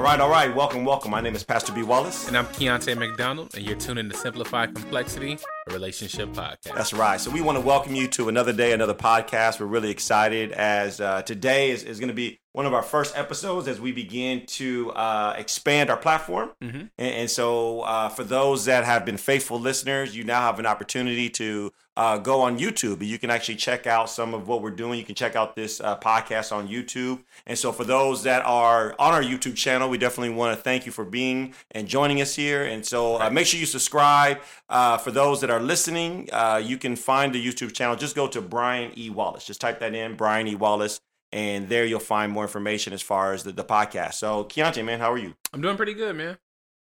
All right, all right. Welcome, welcome. My name is Pastor B. Wallace. And I'm Keontae McDonald, and you're tuning to Simplify Complexity, relationship podcast. That's right. So we want to welcome you to another day, another podcast. We're really excited as uh, today is, is going to be one of our first episodes as we begin to uh, expand our platform. Mm-hmm. And, and so, uh, for those that have been faithful listeners, you now have an opportunity to uh, go on YouTube. You can actually check out some of what we're doing. You can check out this uh, podcast on YouTube. And so, for those that are on our YouTube channel, we definitely want to thank you for being and joining us here. And so, uh, make sure you subscribe. Uh, for those that are listening, uh, you can find the YouTube channel. Just go to Brian E. Wallace. Just type that in, Brian E. Wallace and there you'll find more information as far as the, the podcast. So, Keontae, man, how are you? I'm doing pretty good, man.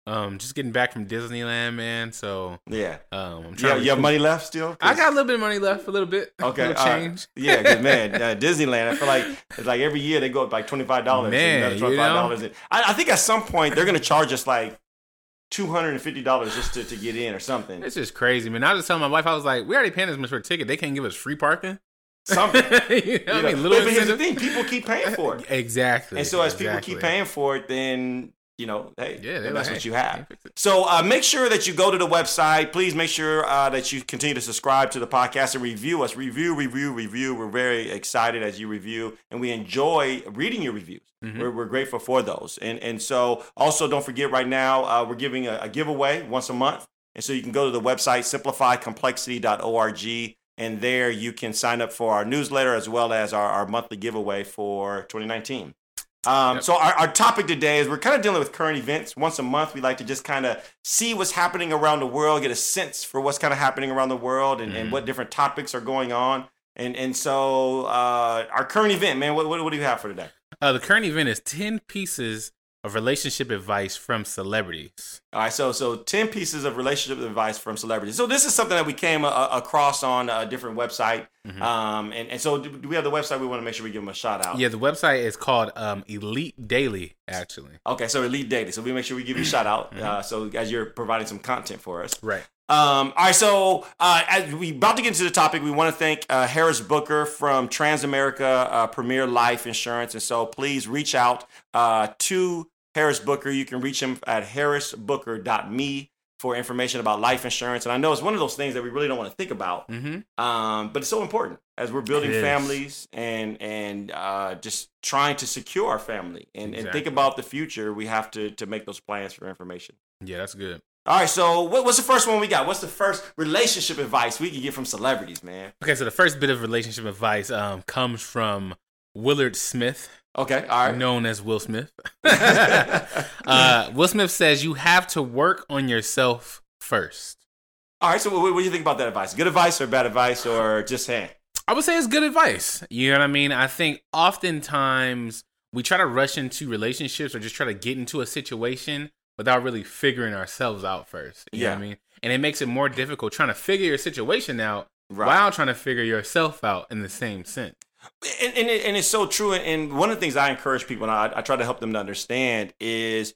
Um, just getting back from Disneyland, man. So yeah, um, I'm yeah, trying. you have money left still? I got a little bit of money left, a little bit. Okay, little change. Yeah, good man. Uh, Disneyland. I feel like it's like every year they go up like twenty five dollars. Man, twenty five dollars. I, I think at some point they're gonna charge us like two hundred and fifty dollars just to, to get in or something. It's just crazy, man. I was just telling my wife, I was like, we already paying this much for a ticket. They can't give us free parking. Something. you know You I mean, little but here's the thing: people keep paying for it, Exactly. and so as exactly. people keep paying for it, then you know, hey, yeah, that's like, what hey, you have. can't fix it. So uh, make sure that you go to the website. Please make sure uh, that you continue to subscribe to the podcast and review us. Review, review, review. We're very excited as you review, and we enjoy reading your reviews. Mhm. We're, we're grateful for those. And and so also don't forget right now uh, we're giving a, a giveaway once a month, and so you can go to the website simplifycomplexity.org. And there you can sign up for our newsletter as well as our, our monthly giveaway for 2019. Um, Yep. So our, our topic today is we're kind of dealing with current events. Once a month, we like to just kind of see what's happening around the world, get a sense for what's kind of happening around the world, and, and Mhm. what different topics are going on. And and so uh, our current event, man, what, what, what do you have for today? Uh, the current event is 10 pieces of relationship advice from celebrities. All right, so so ten pieces of relationship advice from celebrities. So this is something that we came uh, across on a different website, Mhm. um, and and so do, do we have the website? We want to make sure we give them a shout out. Yeah, the website is called um, Elite Daily, actually. Okay, so Elite Daily. So we make sure we give you a shout out. Mhm. Uh, so as you're providing some content for us. Right. Um, all right, so uh, as we about to get into the topic, we want to thank uh, Harris Booker from Transamerica uh, Premier Life Insurance, and so please reach out uh, to Harris Booker. You can reach him at harrisbooker.me for information about life insurance. And I know it's one of those things that we really don't want to think about, Mm-hmm. um, but it's so important as we're building families and and uh, just trying to secure our family and, and think about the future. We have to to make those plans for information. Yeah, that's good. All right, so what, what's the first one we got? What's the first relationship advice we can get from celebrities, man? Okay, so the first bit of relationship advice um, comes from Willard Smith, Okay, all right. known as Will Smith. uh, Will Smith says you have to work on yourself first. All right, so what, what do you think about that advice? Good advice or bad advice or just hey? I would say it's good advice. You know what I mean? I think oftentimes we try to rush into relationships or just try to get into a situation without really figuring ourselves out first. You know what I mean? And it makes it more difficult trying to figure your situation out Right. while trying to figure yourself out in the same sense. And, and, it, and it's so true. And one of the things I encourage people, and I, I try to help them to understand, is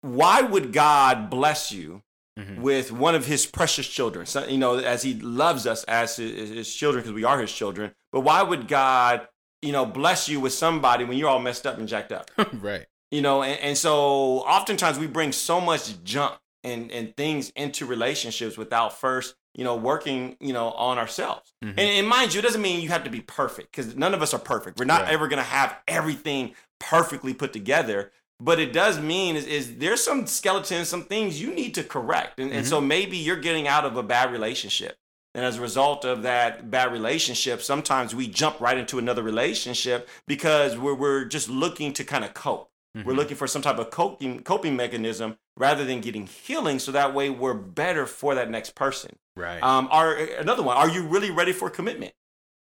why would God bless you Mhm. with one of His precious children? So, you know, as He loves us as His, his children, because we are His children. But why would God, you know, bless you with somebody when you're all messed up and jacked up? right. you know and, and so oftentimes we bring so much junk and, and things into relationships without first you know working you know on ourselves Mhm. and, and mind you it doesn't mean you have to be perfect because none of us are perfect we're not ever going to have everything perfectly put together but it does mean is, is there's some skeletons some things you need to correct and, and so maybe you're getting out of a bad relationship and as a result of that bad relationship, sometimes we jump right into another relationship because we're, we're just looking to kind of cope. We're Mhm. looking for some type of coping, coping mechanism rather than getting healing so that way we're better for that next person. Right. Um, are, another one, are you really ready for commitment?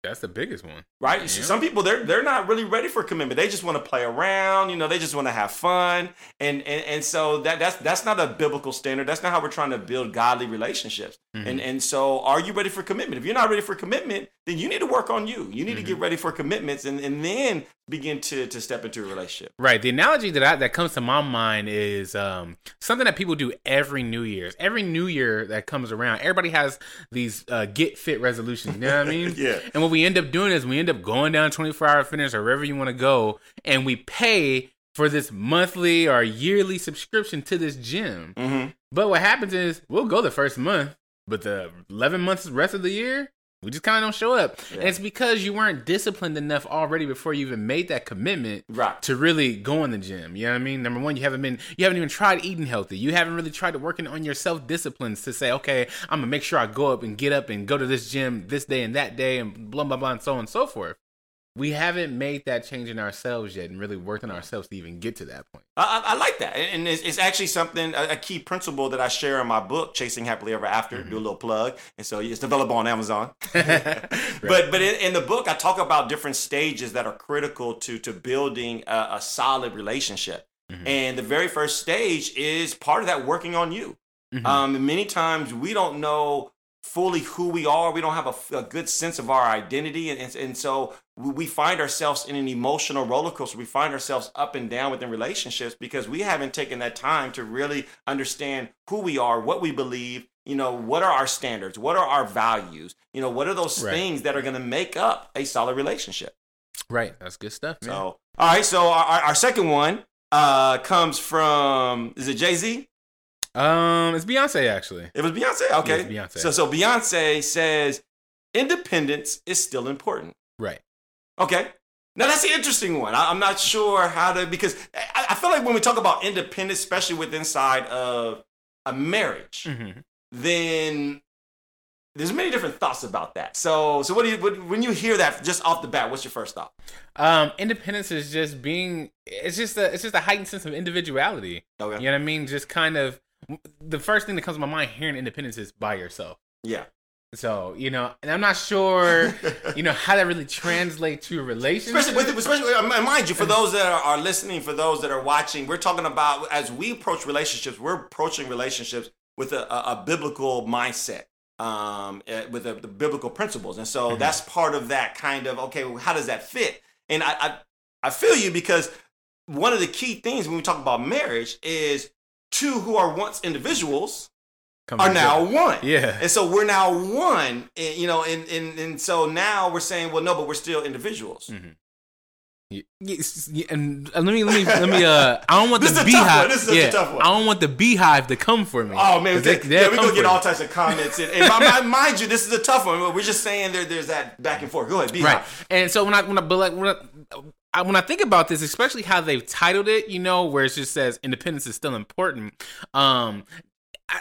That's the biggest one. right? Some people they're they're not really ready for commitment. They just want to play around, you know. They just want to have fun, and and and so that that's that's not a biblical standard. That's not how we're trying to build godly relationships. Mhm. And and so, are you ready for commitment? If you're not ready for commitment, then you need to work on you. You need to get ready for commitments, and and then begin to to step into a relationship. Right. The analogy that I, that comes to my mind is um, something that people do every New Year's. Every New Year that comes around, everybody has these uh, get fit resolutions. You know what I mean? Yeah. And what we end up doing is we end up going down 24 hour fitness or wherever you want to go, and we pay for this monthly or yearly subscription to this gym. Mm-hmm. But what happens is we'll go the first month, but the 11 months rest of the year, we just kind of don't show up. Yeah. And it's because you weren't disciplined enough already before you even made that commitment Right. to really go in the gym. You know what I mean? Number one, you haven't been, you haven't even tried eating healthy. You haven't really tried to working on your self disciplines to say, okay, I'm gonna make sure I go up and get up and go to this gym this day and that day and blah blah blah and so on and so forth. We haven't made that change in ourselves yet and really worked on ourselves to even get to that point. I, I like that, and it's, it's actually something a, a key principle that I share in my book, Chasing Happily Ever After. Mm-hmm. Do a little plug, and so it's available on Amazon. But but in, in the book, I talk about different stages that are critical to to building a, a solid relationship. Mhm. And the very first stage is part of that working on you. Mhm. Um, many times we don't know fully who we are. We don't have a good sense of our identity, and, and, and so we find ourselves in an emotional roller coaster. We find ourselves up and down within relationships because we haven't taken that time to really understand who we are, what we believe. You know, what are our standards? What are our values? You know, what are those Right. things that are going to make up a solid relationship? Right. That's good stuff, man. So, all right. So our, our our second one uh, comes from is it Jay Z? Um, it's Beyonce actually. It was Beyonce. Okay. Beyonce. So so Beyonce says independence is still important. Right. Okay. Now that's an interesting one. I, I'm not sure how to because I, I feel like when we talk about independence, especially with inside of a marriage, Mm-hmm. then there's many different thoughts about that. So so what do you what, when you hear that just off the bat? What's your first thought? Um, independence is just being. It's just a. It's just a heightened sense of individuality. Okay. You know what I mean? Just kind of. The first thing that comes to my mind hearing independence is by yourself. Yeah. So you know, and I'm not sure, you know, how that really translates to a relationship. Especially, with, especially, uh, mind you, for those that are, listening, for those that are watching, we're talking about as we approach relationships, we're approaching relationships with a, a, a biblical mindset, um, eh, with the, the biblical principles, and so Mhm. that's part of that kind of okay. Well, how does that fit? And I, I, I feel you because one of the key things when we talk about marriage is two who are once individuals Come are now one. Yeah. And so we're now one, and, you know, and, and and so now we're saying, well, no, but we're still individuals. Mhm. Y- yes, y- and let me let me let me uh I don't want the is a tough one. Beyhive. This is such a yeah, tough one. I don't want the Beyhive to come for me. Oh man, they- yeah, we're gonna get all types of comments. And, and mi- mi- mind you, this is a tough one. We're just saying there, there's that back and forth. Go ahead, be right. And so when I when I but like when I, I when I think about this, especially how they've titled it, you know, where it just says independence is still important. Um,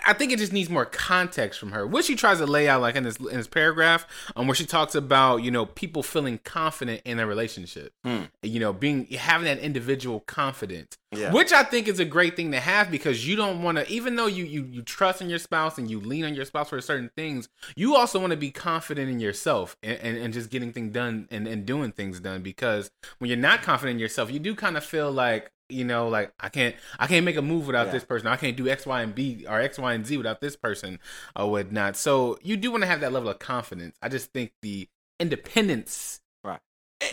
I, think it just needs more context from her. What she tries to lay out, like in this in this paragraph, um, where she talks about you know people feeling confident in a relationship, Hmm. you know, being having that individual confidence. Yeah. Which I think is a great thing to have because you don't want to, even though you, you you trust in your spouse and you lean on your spouse for certain things, you also want to be confident in yourself and, and, and just getting things done and, and doing things done. Because when you're not confident in yourself, you do kind of feel like you know, like I can't I can't make a move without Yeah. this person. I can't do X, Y, and B or X, Y, and Z without this person or whatnot. So you do want to have that level of confidence. I just think the independence. Right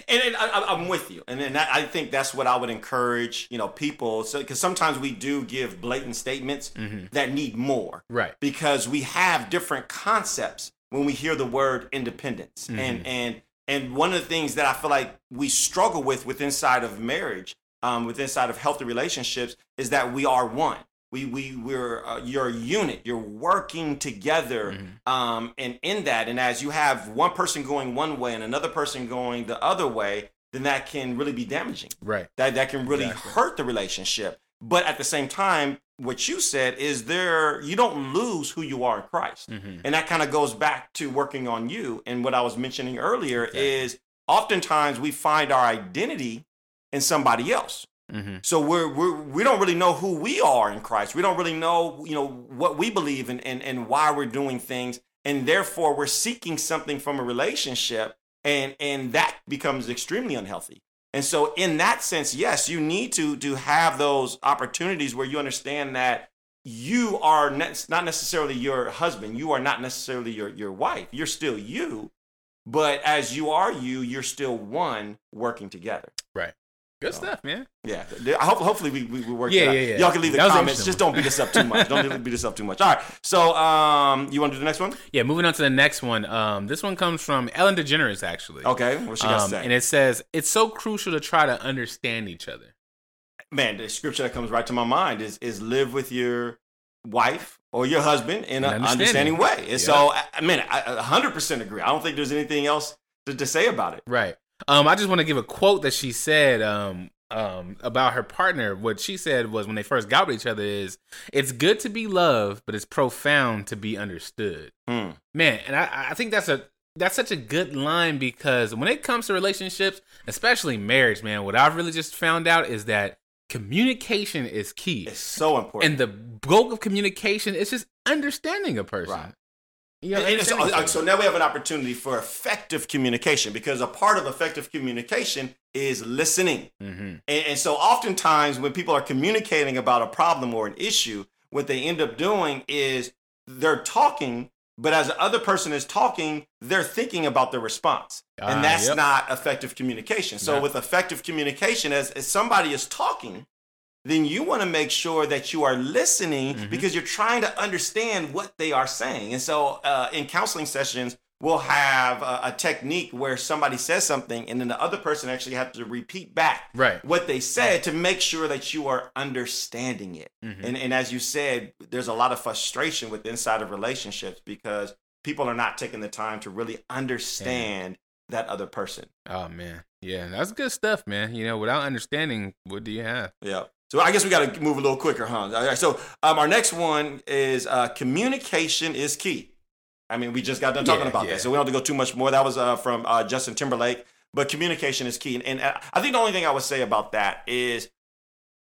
and, and I, I- I'm with you, and then I I think that's what I would encourage, you know, people. So because sometimes we do give blatant statements Mhm. that need more, Right. because we have different concepts when we hear the word independence, and and and one of the things that I feel like we struggle with with inside of marriage, um, with inside of healthy relationships, is that we are one. We we we're uh, you're a unit. You're working together, Mhm. um, and in that, and as you have one person going one way and another person going the other way, then that can really be damaging. Right. That that can really Exactly. hurt the relationship. But at the same time, what you said is there you don't lose who you are in Christ. hmm And that kind of goes back to working on you. And what I was mentioning earlier is oftentimes we find our identity in somebody else. hmm So we're, we're we don't really know who we are in Christ. We don't really know, you know, what we believe in and, and why we're doing things. And therefore we're seeking something from a relationship and and that becomes extremely unhealthy. And so in that sense, yes, you need to to have those opportunities where you understand that you are ne- not necessarily your husband, you are not necessarily your your wife. You're still you, but as you are you, you're still one working together. Good So- stuff, man. Yeah, I hope, hopefully we, we, we work Yeah, yeah, yeah. Y'all can leave the comments. Just don't beat us up too much. don't beat us up too much. All right. So, um, you want to do the next one? Yeah, moving on to the next one. Um, this one comes from Ellen DeGeneres, actually. Okay. What she got Um, say? and it says it's so crucial to try to understand each other. man, the scripture that comes right to my mind is is live with your wife or your husband in an An understanding, understanding. way. And Yeah. so, I, I mean, I a hundred percent agree. I don't think there's anything else to, to say about it. Right. Um, I just want to give a quote that she said um, um, about her partner. What she said was when they first got with each other is, "It's good to be loved, but it's profound to be understood." Hmm. Man, and I, I think that's a that's such a good line because when it comes to relationships, especially marriage, man, what I've really just found out is that communication is key. It's so important. And the bulk of communication is just understanding a person. Right. You know, And- and so, understanding each so now we have an opportunity for effective communication because a part of effective communication is listening. Mhm. And, and so oftentimes when people are communicating about a problem or an issue, what they end up doing is they're talking, but as the other person is talking, they're thinking about the response. Ah, and that's yep. not effective communication. So No. with effective communication, as, as somebody is talking, then you want to make sure that you are listening Mhm. because you're trying to understand what they are saying. And so uh, in counseling sessions, we'll have a, a technique where somebody says something and then the other person actually has to repeat back Right. what they said to make sure that you are understanding it. Mhm. And, and as you said, there's a lot of frustration with inside of relationships because people are not taking the time to really understand that other person. Oh man, yeah, that's good stuff, man. You know, without understanding, what do you have? Yeah. So I guess we got to move a little quicker, huh? All right. So um, our next one is uh, communication is key. I mean, we just got done talking Yeah, about yeah. that, so we don't have to go too much more. That was uh, from uh, Justin Timberlake. But communication is key, and, and uh, I think the only thing I would say about that is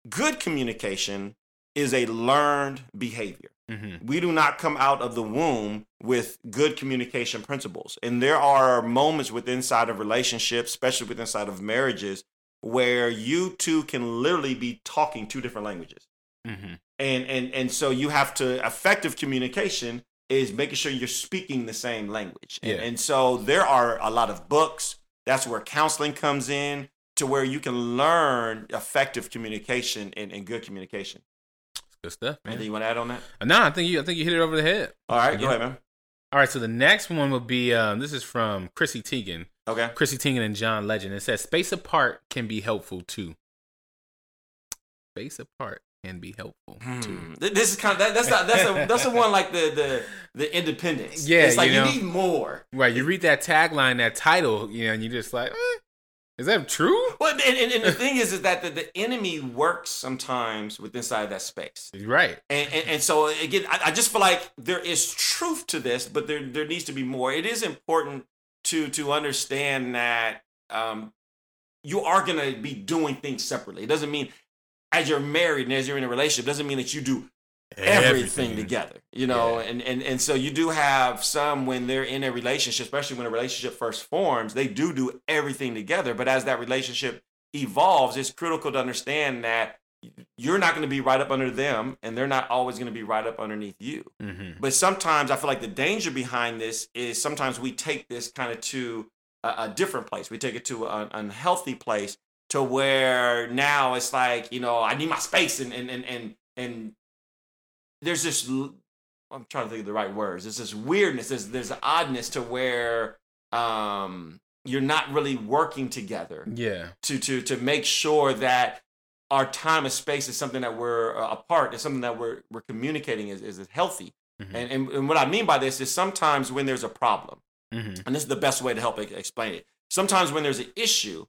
good communication is a learned behavior. Mm-hmm. We do not come out of the womb with good communication principles. And there are moments within inside of relationships, especially within inside of marriages, where you two can literally be talking two different languages. Mm-hmm. And and and so you have to effective communication is making sure you're speaking the same language. And, Yeah. and so there are a lot of books. That's where counseling comes in to where you can learn effective communication and, and good communication. Good stuff, Anything you want to add on that? No, I think you, I think you hit it over the head. All right, go ahead, man. All right, so the next one will be um, this is from Chrissy Teigen, Okay. Chrissy Teigen and John Legend. It says space apart can be helpful too. Space apart can be helpful too. Hmm. Th- This is kind of that, that's not, that's a that's the one like the the the independence. Yeah, it's like you you, need more. Right, you read that tagline, that title, you know, and you just like, eh, is that true? Well, and, and, and the thing is, is that the, the enemy works sometimes with inside that space. Right. And, and, and so again, I, I just feel like there is truth to this, but there there needs to be more. It is important to to understand that um, you are going to be doing things separately. It doesn't mean as you're married and as you're in a relationship doesn't mean that you do everything, together you know Yeah. and, and and so you do have some when they're in a relationship especially when a relationship first forms they do do everything together but as that relationship evolves it's critical to understand that you're not going to be right up under them and they're not always going to be right up underneath you Mm-hmm. but sometimes i feel like the danger behind this is sometimes we take this kind of to a, a different place we take it to an unhealthy place to where now it's like you know i need my space and and and and, and there's this i'm trying to think of the right words there's this weirdness there's there's an oddness to where um you're not really working together Yeah. to to to make sure that our time and space is something that we're uh, apart is something that we're we're communicating is, is healthy Mhm. and, and and what i mean by this is sometimes when there's a problem Mm-hmm. and this is the best way to help explain it sometimes when there's an issue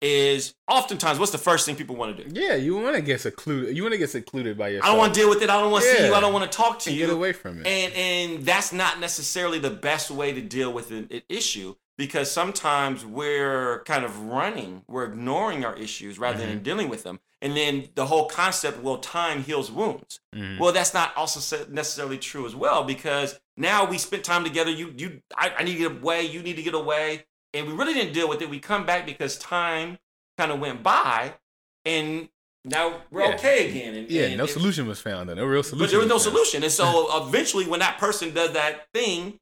is oftentimes what's the first thing people want to do Yeah, you want to get secluded. You want to get secluded by yourself. i don't want to deal with it i don't want to see you i don't want to talk to and you get away from it. and and that's not necessarily the best way to deal with an, an issue because sometimes we're kind of running we're ignoring our issues rather Mm-hmm. than dealing with them and then the whole concept well time heals wounds Mhm. well that's not also necessarily true as well because now we spent time together you you I, I need to get away you need to get away and we really didn't deal with it we come back because time kind of went by and now we're Yeah. okay again and, yeah, and no it- solution was found. No real solution. but there was no found. solution. And so eventually, when that person does that thing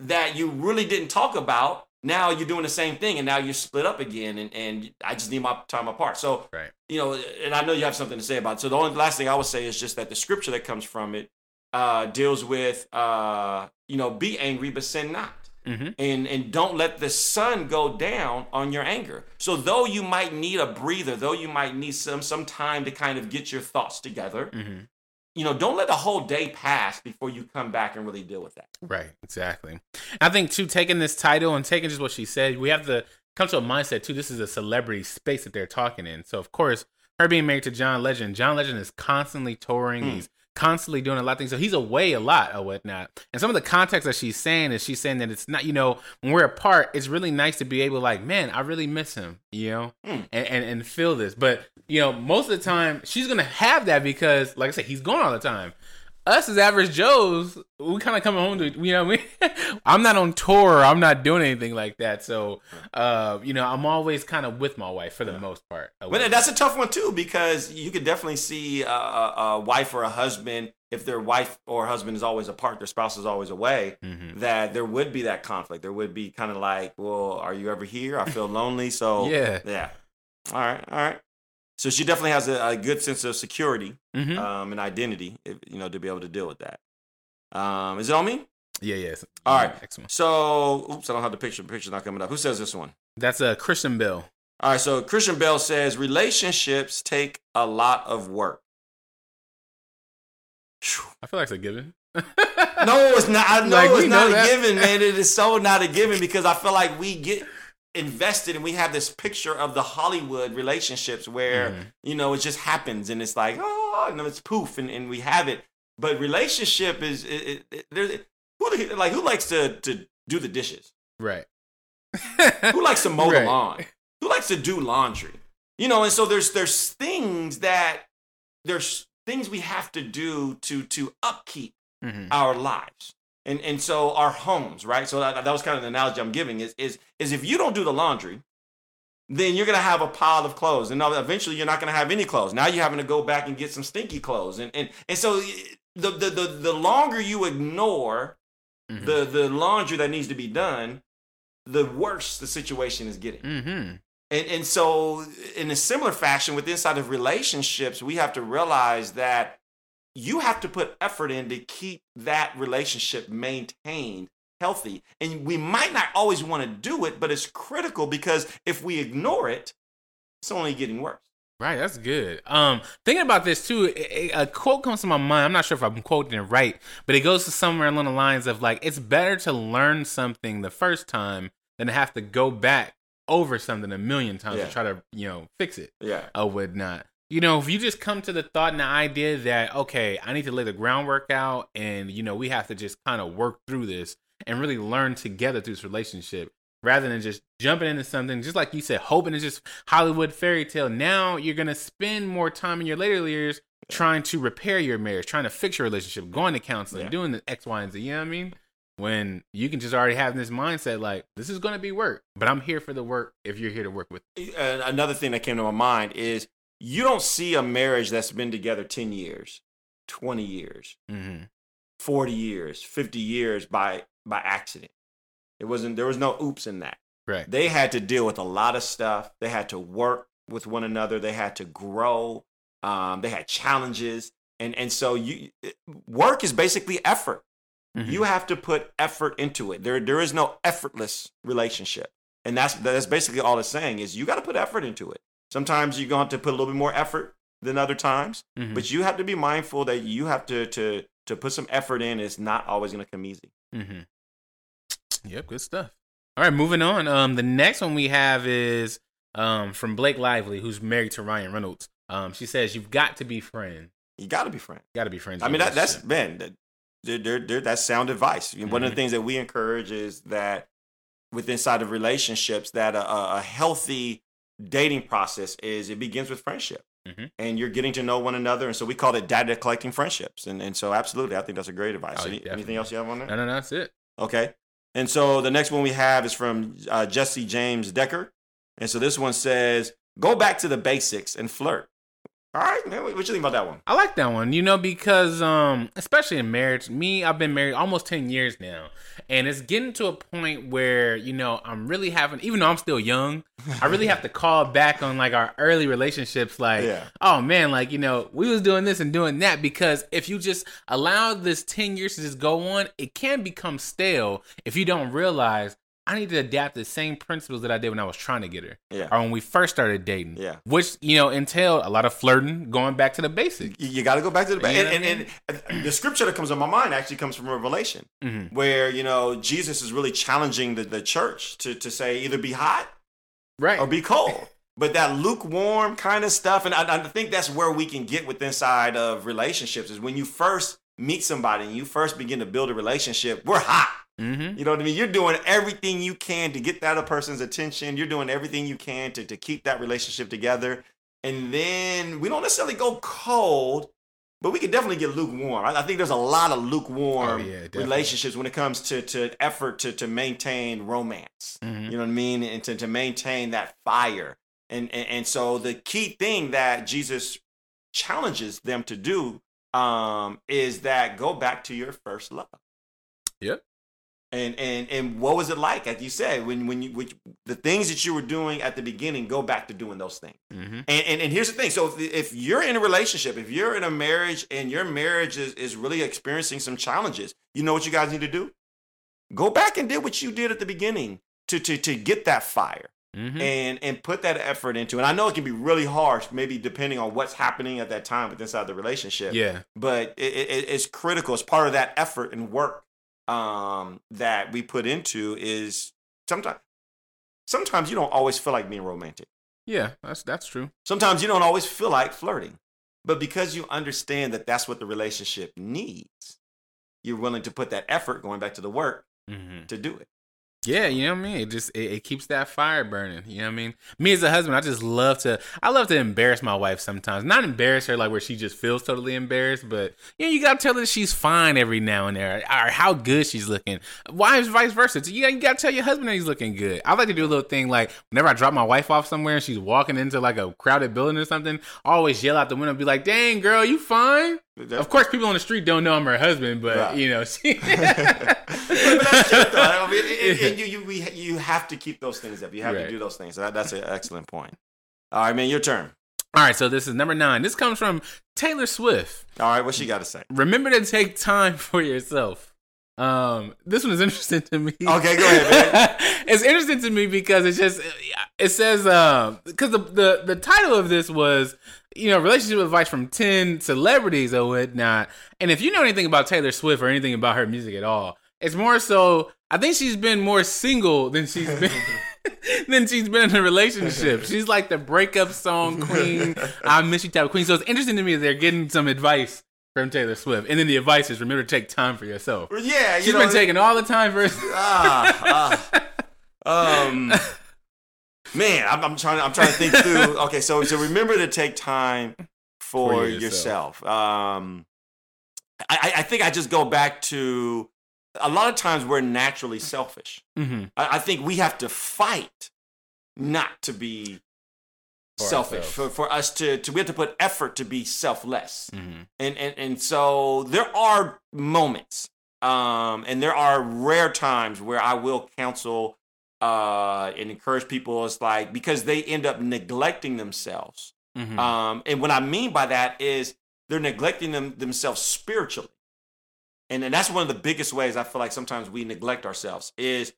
that you really didn't talk about, now you're doing the same thing, and now you're split up again. And, and I just need my time apart. So, Right. you know, and I know you have something to say about it. So the only last thing I would say is just that the scripture that comes from it uh, deals with, uh, you know, be angry but sin not. Mm-hmm. and and don't let the sun go down on your anger. So though you might need a breather, though you might need some some time to kind of get your thoughts together, Mm-hmm. You know, don't let the whole day pass before you come back and really deal with that. Right, exactly. I think too, taking this title and taking just what she said, we have to come to a mindset too. This is a celebrity space that they're talking in. So of course, her being married to John Legend, John Legend is constantly touring. Hmm. He's constantly doing a lot of things. So he's away a lot or whatnot. And some of the context that she's saying is she's saying that it's not, you know, when we're apart, it's really nice to be able to like, man, I really miss him, you know, Hmm. and, and and feel this. But you know, most of the time she's gonna have that because, like I said, he's gone all the time us as average Joes, we kind of come home to you know. I mean? I'm not on tour. I'm not doing anything like that. So, uh, you know, I'm always kind of with my wife for the most part. But that's a tough one too because you could definitely see a, a, wife or a husband if their wife or husband is always apart, their spouse is always away. Mhm. That there would be that conflict. There would be kind of like, well, are you ever here? I feel lonely. So Yeah. yeah. All right, all right. So she definitely has a, a good sense of security Mhm. um, and identity, if, you know, to be able to deal with that. Um, is it on me? Yeah, yes. All right. One. So, oops, I don't have the picture. The picture's not coming up. Who says this one? That's a uh, Christian Bale. All right, so Christian Bale says relationships take a lot of work. I feel like it's a given. No, it's not. I know Like, it's not know a that. given, man. It is so not a given because I feel like we get invested and we have this picture of the Hollywood relationships where Mhm. you know it just happens and it's like oh, and then it's poof and, and we have it. But relationship is it, it, it, who like who likes to to do the dishes? Right. Who likes to mow Right. the lawn? Who likes to do laundry? You know, and so there's there's things that there's things we have to do to to upkeep Mhm. our lives. And and so our homes, right? So that, that was kind of the analogy I'm giving is is is if you don't do the laundry, then you're gonna have a pile of clothes, and eventually you're not gonna have any clothes. Now you're having to go back and get some stinky clothes, and and and so the the the, the longer you ignore Mhm. the the laundry that needs to be done, the worse the situation is getting. Mhm. And and so in a similar fashion with inside of relationships, we have to realize that you have to put effort in to keep that relationship maintained healthy. And we might not always want to do it, but it's critical because if we ignore it, it's only getting worse. Right, that's good. Um, thinking about this too, a, a quote comes to my mind. I'm not sure if I'm quoting it right, but it goes to somewhere along the lines of like, it's better to learn something the first time than to have to go back over something a million times Yeah. to try to you know fix it Yeah. or whatnot. You know, if you just come to the thought and the idea that okay, I need to lay the groundwork out, and you know, we have to just kind of work through this and really learn together through this relationship, rather than just jumping into something just like you said, hoping it's just Hollywood fairy tale. Now you're gonna spend more time in your later years trying to repair your marriage, trying to fix your relationship, going to counseling, Yeah. doing the X, Y, and Z. You know what I mean? When you can just already have this mindset like this is gonna be work, but I'm here for the work if you're here to work with. Eh, and another thing that came to my mind is you don't see a marriage that's been together 10 years, 20 years, Mm-hmm. 40 years, 50 years by by accident. It wasn't there was no oops in that. Right. They had to deal with a lot of stuff. They had to work with one another. They had to grow. Um, they had challenges, and and so you work is basically effort. Mhm. You have to put effort into it. There there is no effortless relationship, and that's that's basically all it's saying is you got to put effort into it. Sometimes you're going to have to put a little bit more effort than other times, Mhm. but you have to be mindful that you have to to to put some effort in. It's not always going to come easy. Mm-hmm. Yep, good stuff. All right, moving on. Um, the next one we have is um from Blake Lively, who's married to Ryan Reynolds. Um, she says you've got to be friends. You got to be friends. Got to be friends. I mean, that, that's man, that, they're, they're, they're, that's sound advice. One of the things that we encourage is that with inside of relationships, that a a healthy dating process is it begins with friendship, Mhm. and you're getting to know one another, and so we call it data collecting friendships, and and so absolutely, I think that's a great advice. Oh, Any- anything else you have on that? no, no, no, that's it. Okay. And so the next one we have is from uh, Jesse James Decker. And so this one says, go back to the basics and flirt. All right, man. What, what you think about that one? I like that one, you know, because um, especially in marriage, me, I've been married almost ten years now, and it's getting to a point where you know I'm really having, even though I'm still young, I really have to call back on like our early relationships, like, Yeah. oh man, like you know, we was doing this and doing that because if you just allow this ten years to just go on, it can become stale if you don't realize. I need to adapt the same principles that I did when I was trying to get her, Yeah. or when we first started dating, Yeah. which you know entailed a lot of flirting, going back to the basics. You, got to go back to the know and, and, and, the scripture that comes on my mind actually comes from Revelation, Mm-hmm. where you know Jesus is really challenging the, the church to to say either be hot Right. or be cold. But that lukewarm kind of stuff, and I, I think that's where we can get with inside of relationships is when you first meet somebody and you first begin to build a relationship, we're hot. Mm-hmm. You know what I mean? You're doing everything you can to get that other person's attention. You're doing everything you can to, to keep that relationship together. And then we don't necessarily go cold, but we can definitely get lukewarm. I, I think there's a lot of lukewarm Oh, yeah, relationships when it comes to, to effort to, to maintain romance. Mhm. You know what I mean? And to, to maintain that fire. And, and and so the key thing that Jesus challenges them to do um, is that go back to your first love. Yep. And and and what was it like, as you said, when when you which, the things that you were doing at the beginning, go back to doing those things. Mm-hmm. And and, and here's the thing: so if, if you're in a relationship, if you're in a marriage, and your marriage is is really experiencing some challenges, you know what you guys need to do? Go back and do what you did at the beginning to to to get that fire Mm-hmm. and and put that effort into. And I know it can be really harsh, maybe depending on what's happening at that time with inside the relationship Yeah. but it, it, it's critical. It's part of that effort and work um, that we put into is sometimes. Sometimes you don't always feel like being romantic. Yeah. That's that's true. Sometimes you don't always feel like flirting, but because you understand that that's what the relationship needs, you're willing to put that effort, going back to the work, Mm-hmm. to do it. Yeah, you know what I mean. It just it, it keeps that fire burning. You know what I mean. Me as a husband, I just love to. I love to embarrass my wife sometimes. Not embarrass her like where she just feels totally embarrassed, but you know you gotta tell her she's fine every now and then, or how good she's looking. Wives, vice versa. So, you, you gotta tell your husband that he's looking good. I like to do a little thing like whenever I drop my wife off somewhere and she's walking into like a crowded building or something, I always yell out the window, and be like, "Dang girl, you fine." Of course, people on the street don't know I'm her husband, but Right. you know, she. but, that's true, though. I mean, it- it- and you, you, we, you have to keep those things up. You have Right. to do those things. So that, that's an excellent point. All right, man, your turn. All right, so this is number nine. This comes from Taylor Swift. All right, what she got to say? Remember to take time for yourself. Um, this one is interesting to me. Okay, go ahead, man. it's interesting to me because it's just it says um because the, the the title of this was you know relationship advice from ten celebrities or whatnot. And if you know anything about Taylor Swift or anything about her music at all, it's more so. I think she's been more single than she's been. than she's been in a relationship. She's like the breakup song queen. I miss you type of queen. So it's interesting to me that they're getting some advice from Taylor Swift. And then the advice is remember to take time for yourself. Yeah, you She's know, been taking all the time for ah, ah. um, man, I'm, I'm trying. I'm trying to think through. Okay, so so remember to take time for, For yourself. yourself. Um, I, I- think I just go back to a lot of times we're naturally selfish. Mhm. I, I think we have to fight not to be For selfish ourselves. for, for us to, to we have to put effort to be selfless Mhm. and and and so there are moments um and there are rare times where i will counsel uh and encourage people it's like because they end up neglecting themselves Mhm. um and what i mean by that is they're neglecting them themselves spiritually and then that's one of the biggest ways i feel like sometimes we neglect ourselves is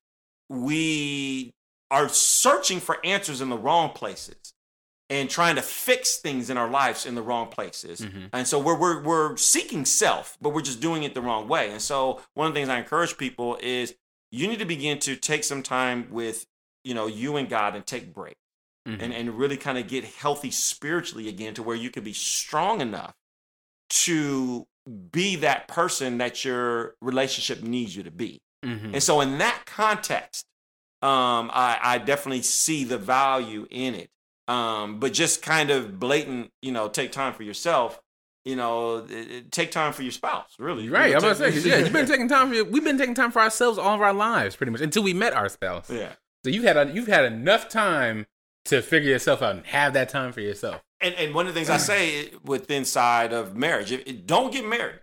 we are searching for answers in the wrong places and trying to fix things in our lives in the wrong places. Mhm. And so we're, we're, we're seeking self, but we're just doing it the wrong way. And so one of the things I encourage people is you need to begin to take some time with, you know, you and God and take break Mhm. and, and really kind of get healthy spiritually again to where you can be strong enough to be that person that your relationship needs you to be. Mhm. And so, in that context, um, I, I definitely see the value in it. Um, but just kind of blatant, you know, take time for yourself. You know, it- it- take time for your spouse. Really, Right, You I'm know, about to say, yeah, you've been taking time for we've been taking time for ourselves all of our lives, pretty much, until we met our spouse. yeah, So you've had a, you've had enough time to figure yourself out and have that time for yourself. and and one of the things I say with inside of marriage, it- don't get married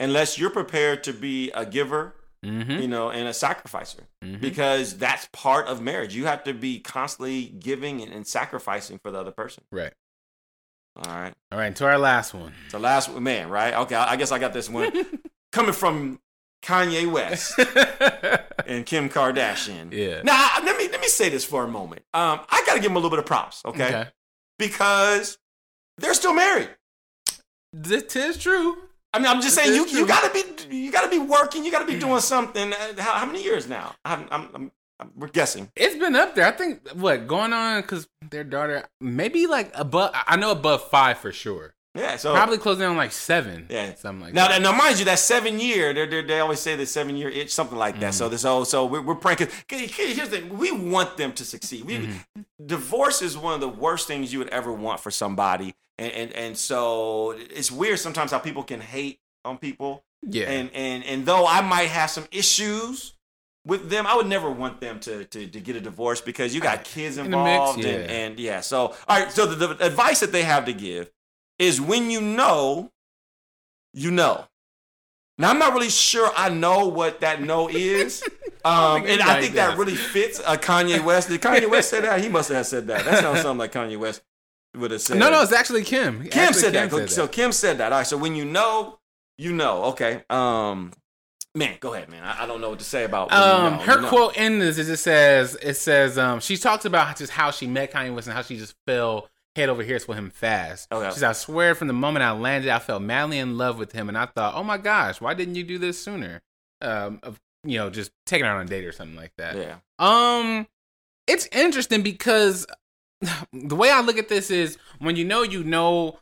unless you're prepared to be a giver, Mm-hmm. you know, and a sacrificer, Mhm. because that's part of marriage. You have to be constantly giving and, and sacrificing for the other person. Right. All right. All right. To our last one. So last one, man, right? Okay, I I guess I got this one coming from Kanye West and Kim Kardashian. yeah. Now, let me let me say this for a moment. Um, I got to give them a little bit of props, okay? Because they're still married. This is true. I mean, I'm just saying you you gotta be you gotta be working. You gotta be doing something. Uh, How, how many years now? I'm, I'm, I'm, I'm we're guessing. It's been up there. I think what going on because their daughter maybe like above. I know above five for sure. Yeah. So Probably closing on like seven. Yeah. something like now, that. now, mind you, that seven year, they they they always say the seven year itch, something like that. Mm-hmm. So this, so so we're, we're 'cause Here's the thing: we want them to succeed. We, Mm-hmm. Divorce is one of the worst things you would ever want for somebody, and and and so it's weird sometimes how people can hate on people. Yeah. And and and though I might have some issues with them, I would never want them to to, to get a divorce because you got kids In the mix, involved yeah. and, and yeah. So all right, so the, the advice that they have to give is when you know, you know. Now I'm not really sure I know what that no is. Um, think and I think that does. really fits uh, Kanye West. Did Kanye West say that? He must have said that. That sounds something like Kanye West would have said. no, no, it's actually Kim. Kim Actually, said that. Kim so Kim said that. All right. So when you know, you know. Okay. Um, man, go ahead, man. I, I don't know what to say about. when you Um, know, her you know. quote in this is it says it says um she talks about just how she met Kanye West and how she just fell head over heels for him fast. Okay. She said, I swear from the moment I landed, I felt madly in love with him, and I thought, oh my gosh, why didn't you do this sooner? Um, of you know, just taking her on a date or something like that. Yeah. Um, it's interesting because the way I look at this is when you know, you know,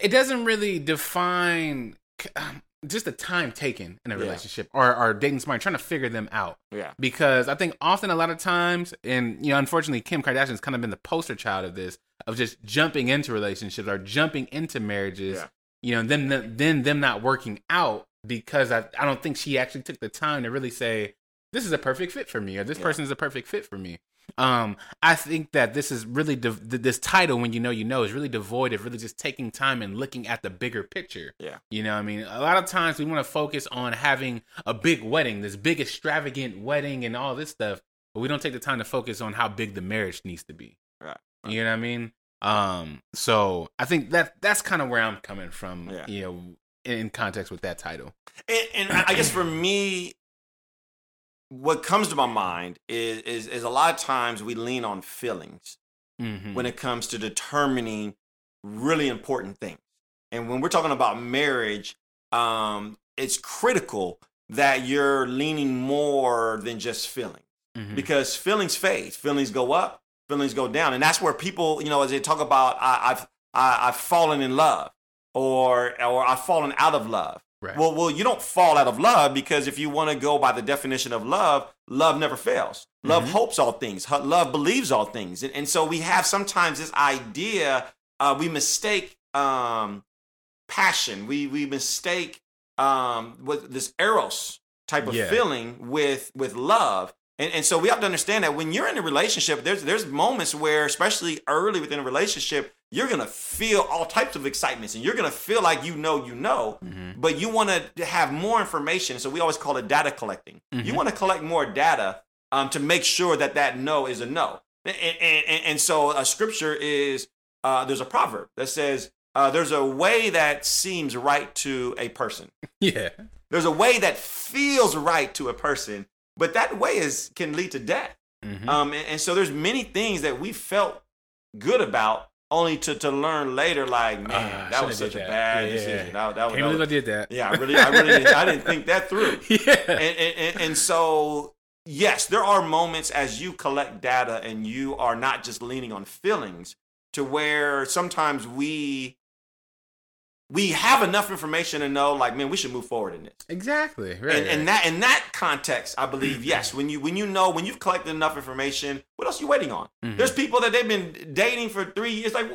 it doesn't really define um, just the time taken in a Yeah. relationship or, or dating somebody, trying to figure them out. Yeah. Because I think often, a lot of times, and you know, unfortunately, Kim Kardashian's kind of been the poster child of this, of just jumping into relationships or jumping into marriages. Yeah. You know, then then them not working out because I I don't think she actually took the time to really say this is a perfect fit for me or this Yeah. person is a perfect fit for me. Um, I think that this is really th- this title when you know you know is really devoid of really just taking time and looking at the bigger picture. Yeah. You know, what I mean, a lot of times we want to focus on having a big wedding, this big extravagant wedding, and all this stuff, but we don't take the time to focus on how big the marriage needs to be. Right. You know what I mean? Um, so I think that that's kind of where I'm coming from. Yeah. You know, in, context with that title. And, and I guess for me, what comes to my mind is, is is a lot of times we lean on feelings Mm-hmm. when it comes to determining really important things. And when we're talking about marriage, um, it's critical that you're leaning more than just feelings. Mhm. because feelings fade, feelings go up, feelings go down, and that's where people, you know, as they talk about, I, I've I, I've fallen in love, or or I've fallen out of love. Right. Well, well, you don't fall out of love because if you want to go by the definition of love, love never fails. Love Mhm. hopes all things. Love believes all things, and, and so we have sometimes this idea. Uh, we mistake um, passion. We we mistake um, with this eros type of Yeah. feeling with with love. And, and so we have to understand that when you're in a relationship, there's there's moments where, especially early within a relationship, you're gonna feel all types of excitements, and you're gonna feel like you know you know, Mhm. but you want to have more information. So we always call it data collecting. You Mhm. want to collect more data um, to make sure that that no is a no. And, and, and, and so a scripture is uh, there's a proverb that says uh, there's a way that seems right to a person. Yeah. There's a way that feels right to a person, but that way is can lead to death. Mhm. Um, and, and so there's many things that we felt good about, only to, to learn later, like man, Ah, that was such a that. bad Yeah. decision. That, that was, Can't that believe I did that. yeah, I really, I really, didn't, I didn't think that through. yeah. And, and, and so, yes, there are moments as you collect data and you are not just leaning on feelings, to where sometimes we we have enough information to know, like, man, we should move forward in this exactly. Right. and, and that in that context, I believe yes. When you when you know when you've collected enough information, what else are you waiting on? Mhm. There's people that they've been dating for three years. Like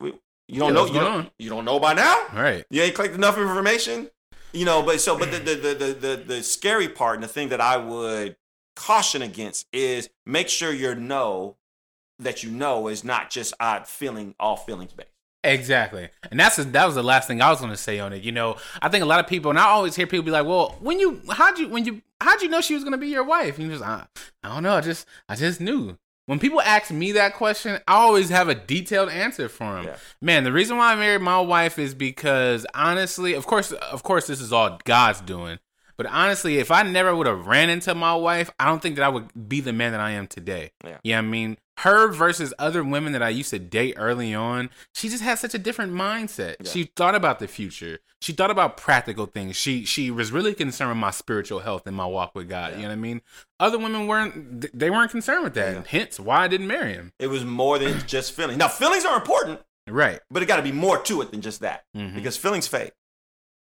you don't know you don't, on? you don't know by now. right You ain't collected enough information. You know, but so but the the, the the the the scary part and the thing that I would caution against is make sure your no that you know is not just odd feeling all feelings based. Exactly, and that's that was the last thing I was going to say on it. You know, I think a lot of people, and I always hear people be like, "Well, when you how'd you when you how'd you know she was going to be your wife?" And you just, I, I don't know, I just I just knew. When people ask me that question, I always have a detailed answer for them. Yeah. Man, the reason why I married my wife is because honestly, of course, of course, this is all God's doing. But honestly, if I never would have ran into my wife, I don't think that I would be the man that I am today. Yeah. You know what I mean? Her versus other women that I used to date early on, she just had such a different mindset. Yeah. She thought about the future. She thought about practical things. She she was really concerned with my spiritual health and my walk with God. Yeah. You know what I mean? Other women weren't they weren't concerned with that. Yeah. Hence why I didn't marry him. It was more than just feelings. Now, feelings are important, Right. but it got to be more to it than just that Mhm. because feelings fade.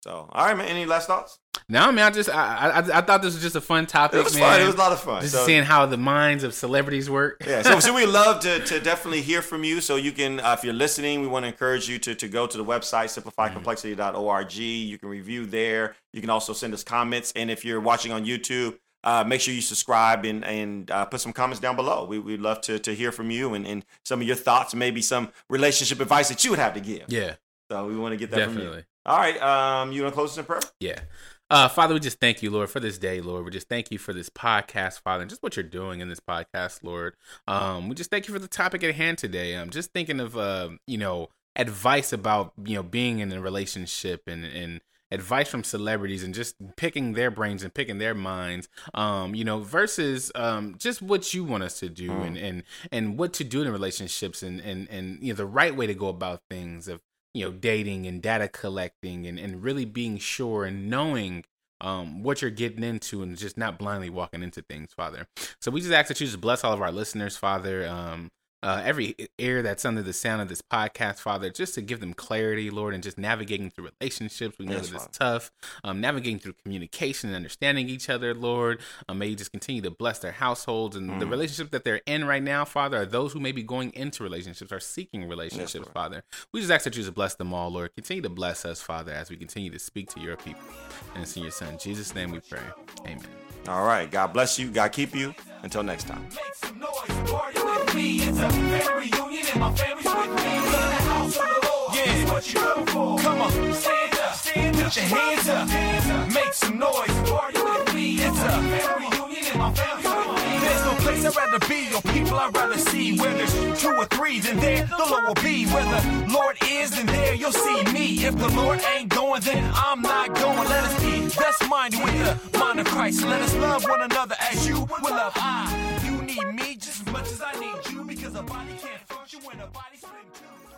So, all right, man. Any last thoughts? Now, man, I just I, I I thought this was just a fun topic. It was man. fun. It was a lot of fun. Just So- seeing how the minds of celebrities work. yeah, so, so we love to, to definitely hear from you. So you can, uh, if you're listening, we want to encourage you to, to go to the website, simplifycomplexity.org. You can review there. You can also send us comments. And if you're watching on YouTube, uh, make sure you subscribe and, and uh, put some comments down below. We, we'd love to, to hear from you and, and some of your thoughts, maybe some relationship advice that you would have to give. Yeah, So we want to get that from you. All right. Um, you want to close us in prayer? Yeah. Uh, Father, we just thank you, Lord, for this day, Lord. We just thank you for this podcast, Father, and just what you're doing in this podcast, Lord. Um, we just thank you for the topic at hand today. I'm just thinking of, uh, you know, advice about, you know, being in a relationship and, and advice from celebrities and just picking their brains and picking their minds, um, you know, versus um, just what you want us to do Mm. and, and, and what to do in relationships and, and, and, you know, the right way to go about things of, you know dating and data collecting and, and really being sure and knowing um, what you're getting into and just not blindly walking into things father. So we just ask that you just bless all of our listeners father. Um, uh, every ear that's under the sound of this podcast, Father, just to give them clarity, Lord, and just navigating through relationships. We know Yes, that it's Father. tough. Um, navigating through communication and understanding each other, Lord. Um, may you just continue to bless their households and the Mm. relationships that they're in right now, Father, are those who may be going into relationships or seeking relationships, Lord. Father. We just ask that you just bless them all, Lord. Continue to bless us, Father, as we continue to speak to your people. And it's in your Son, Jesus' name we pray. Amen. All right. God bless you. God keep you. Until next time. Make some noise, party with me. It's a family reunion and my family's with me. In the house of the Lord. Yeah. It's what you come for. Come on, stand up, stand up. Put your hands up, hands up. Make some noise, party with me. It's a family There's no place I'd rather be or people I'd rather see. Where there's two or three, then there the Lord will be. Where the Lord is, then there you'll see me. If the Lord ain't going, then I'm not going. Let us be best minded with the mind of Christ. Let us love one another as you will love I. You need me just as much as I need you because a body can't function when a body's split in two.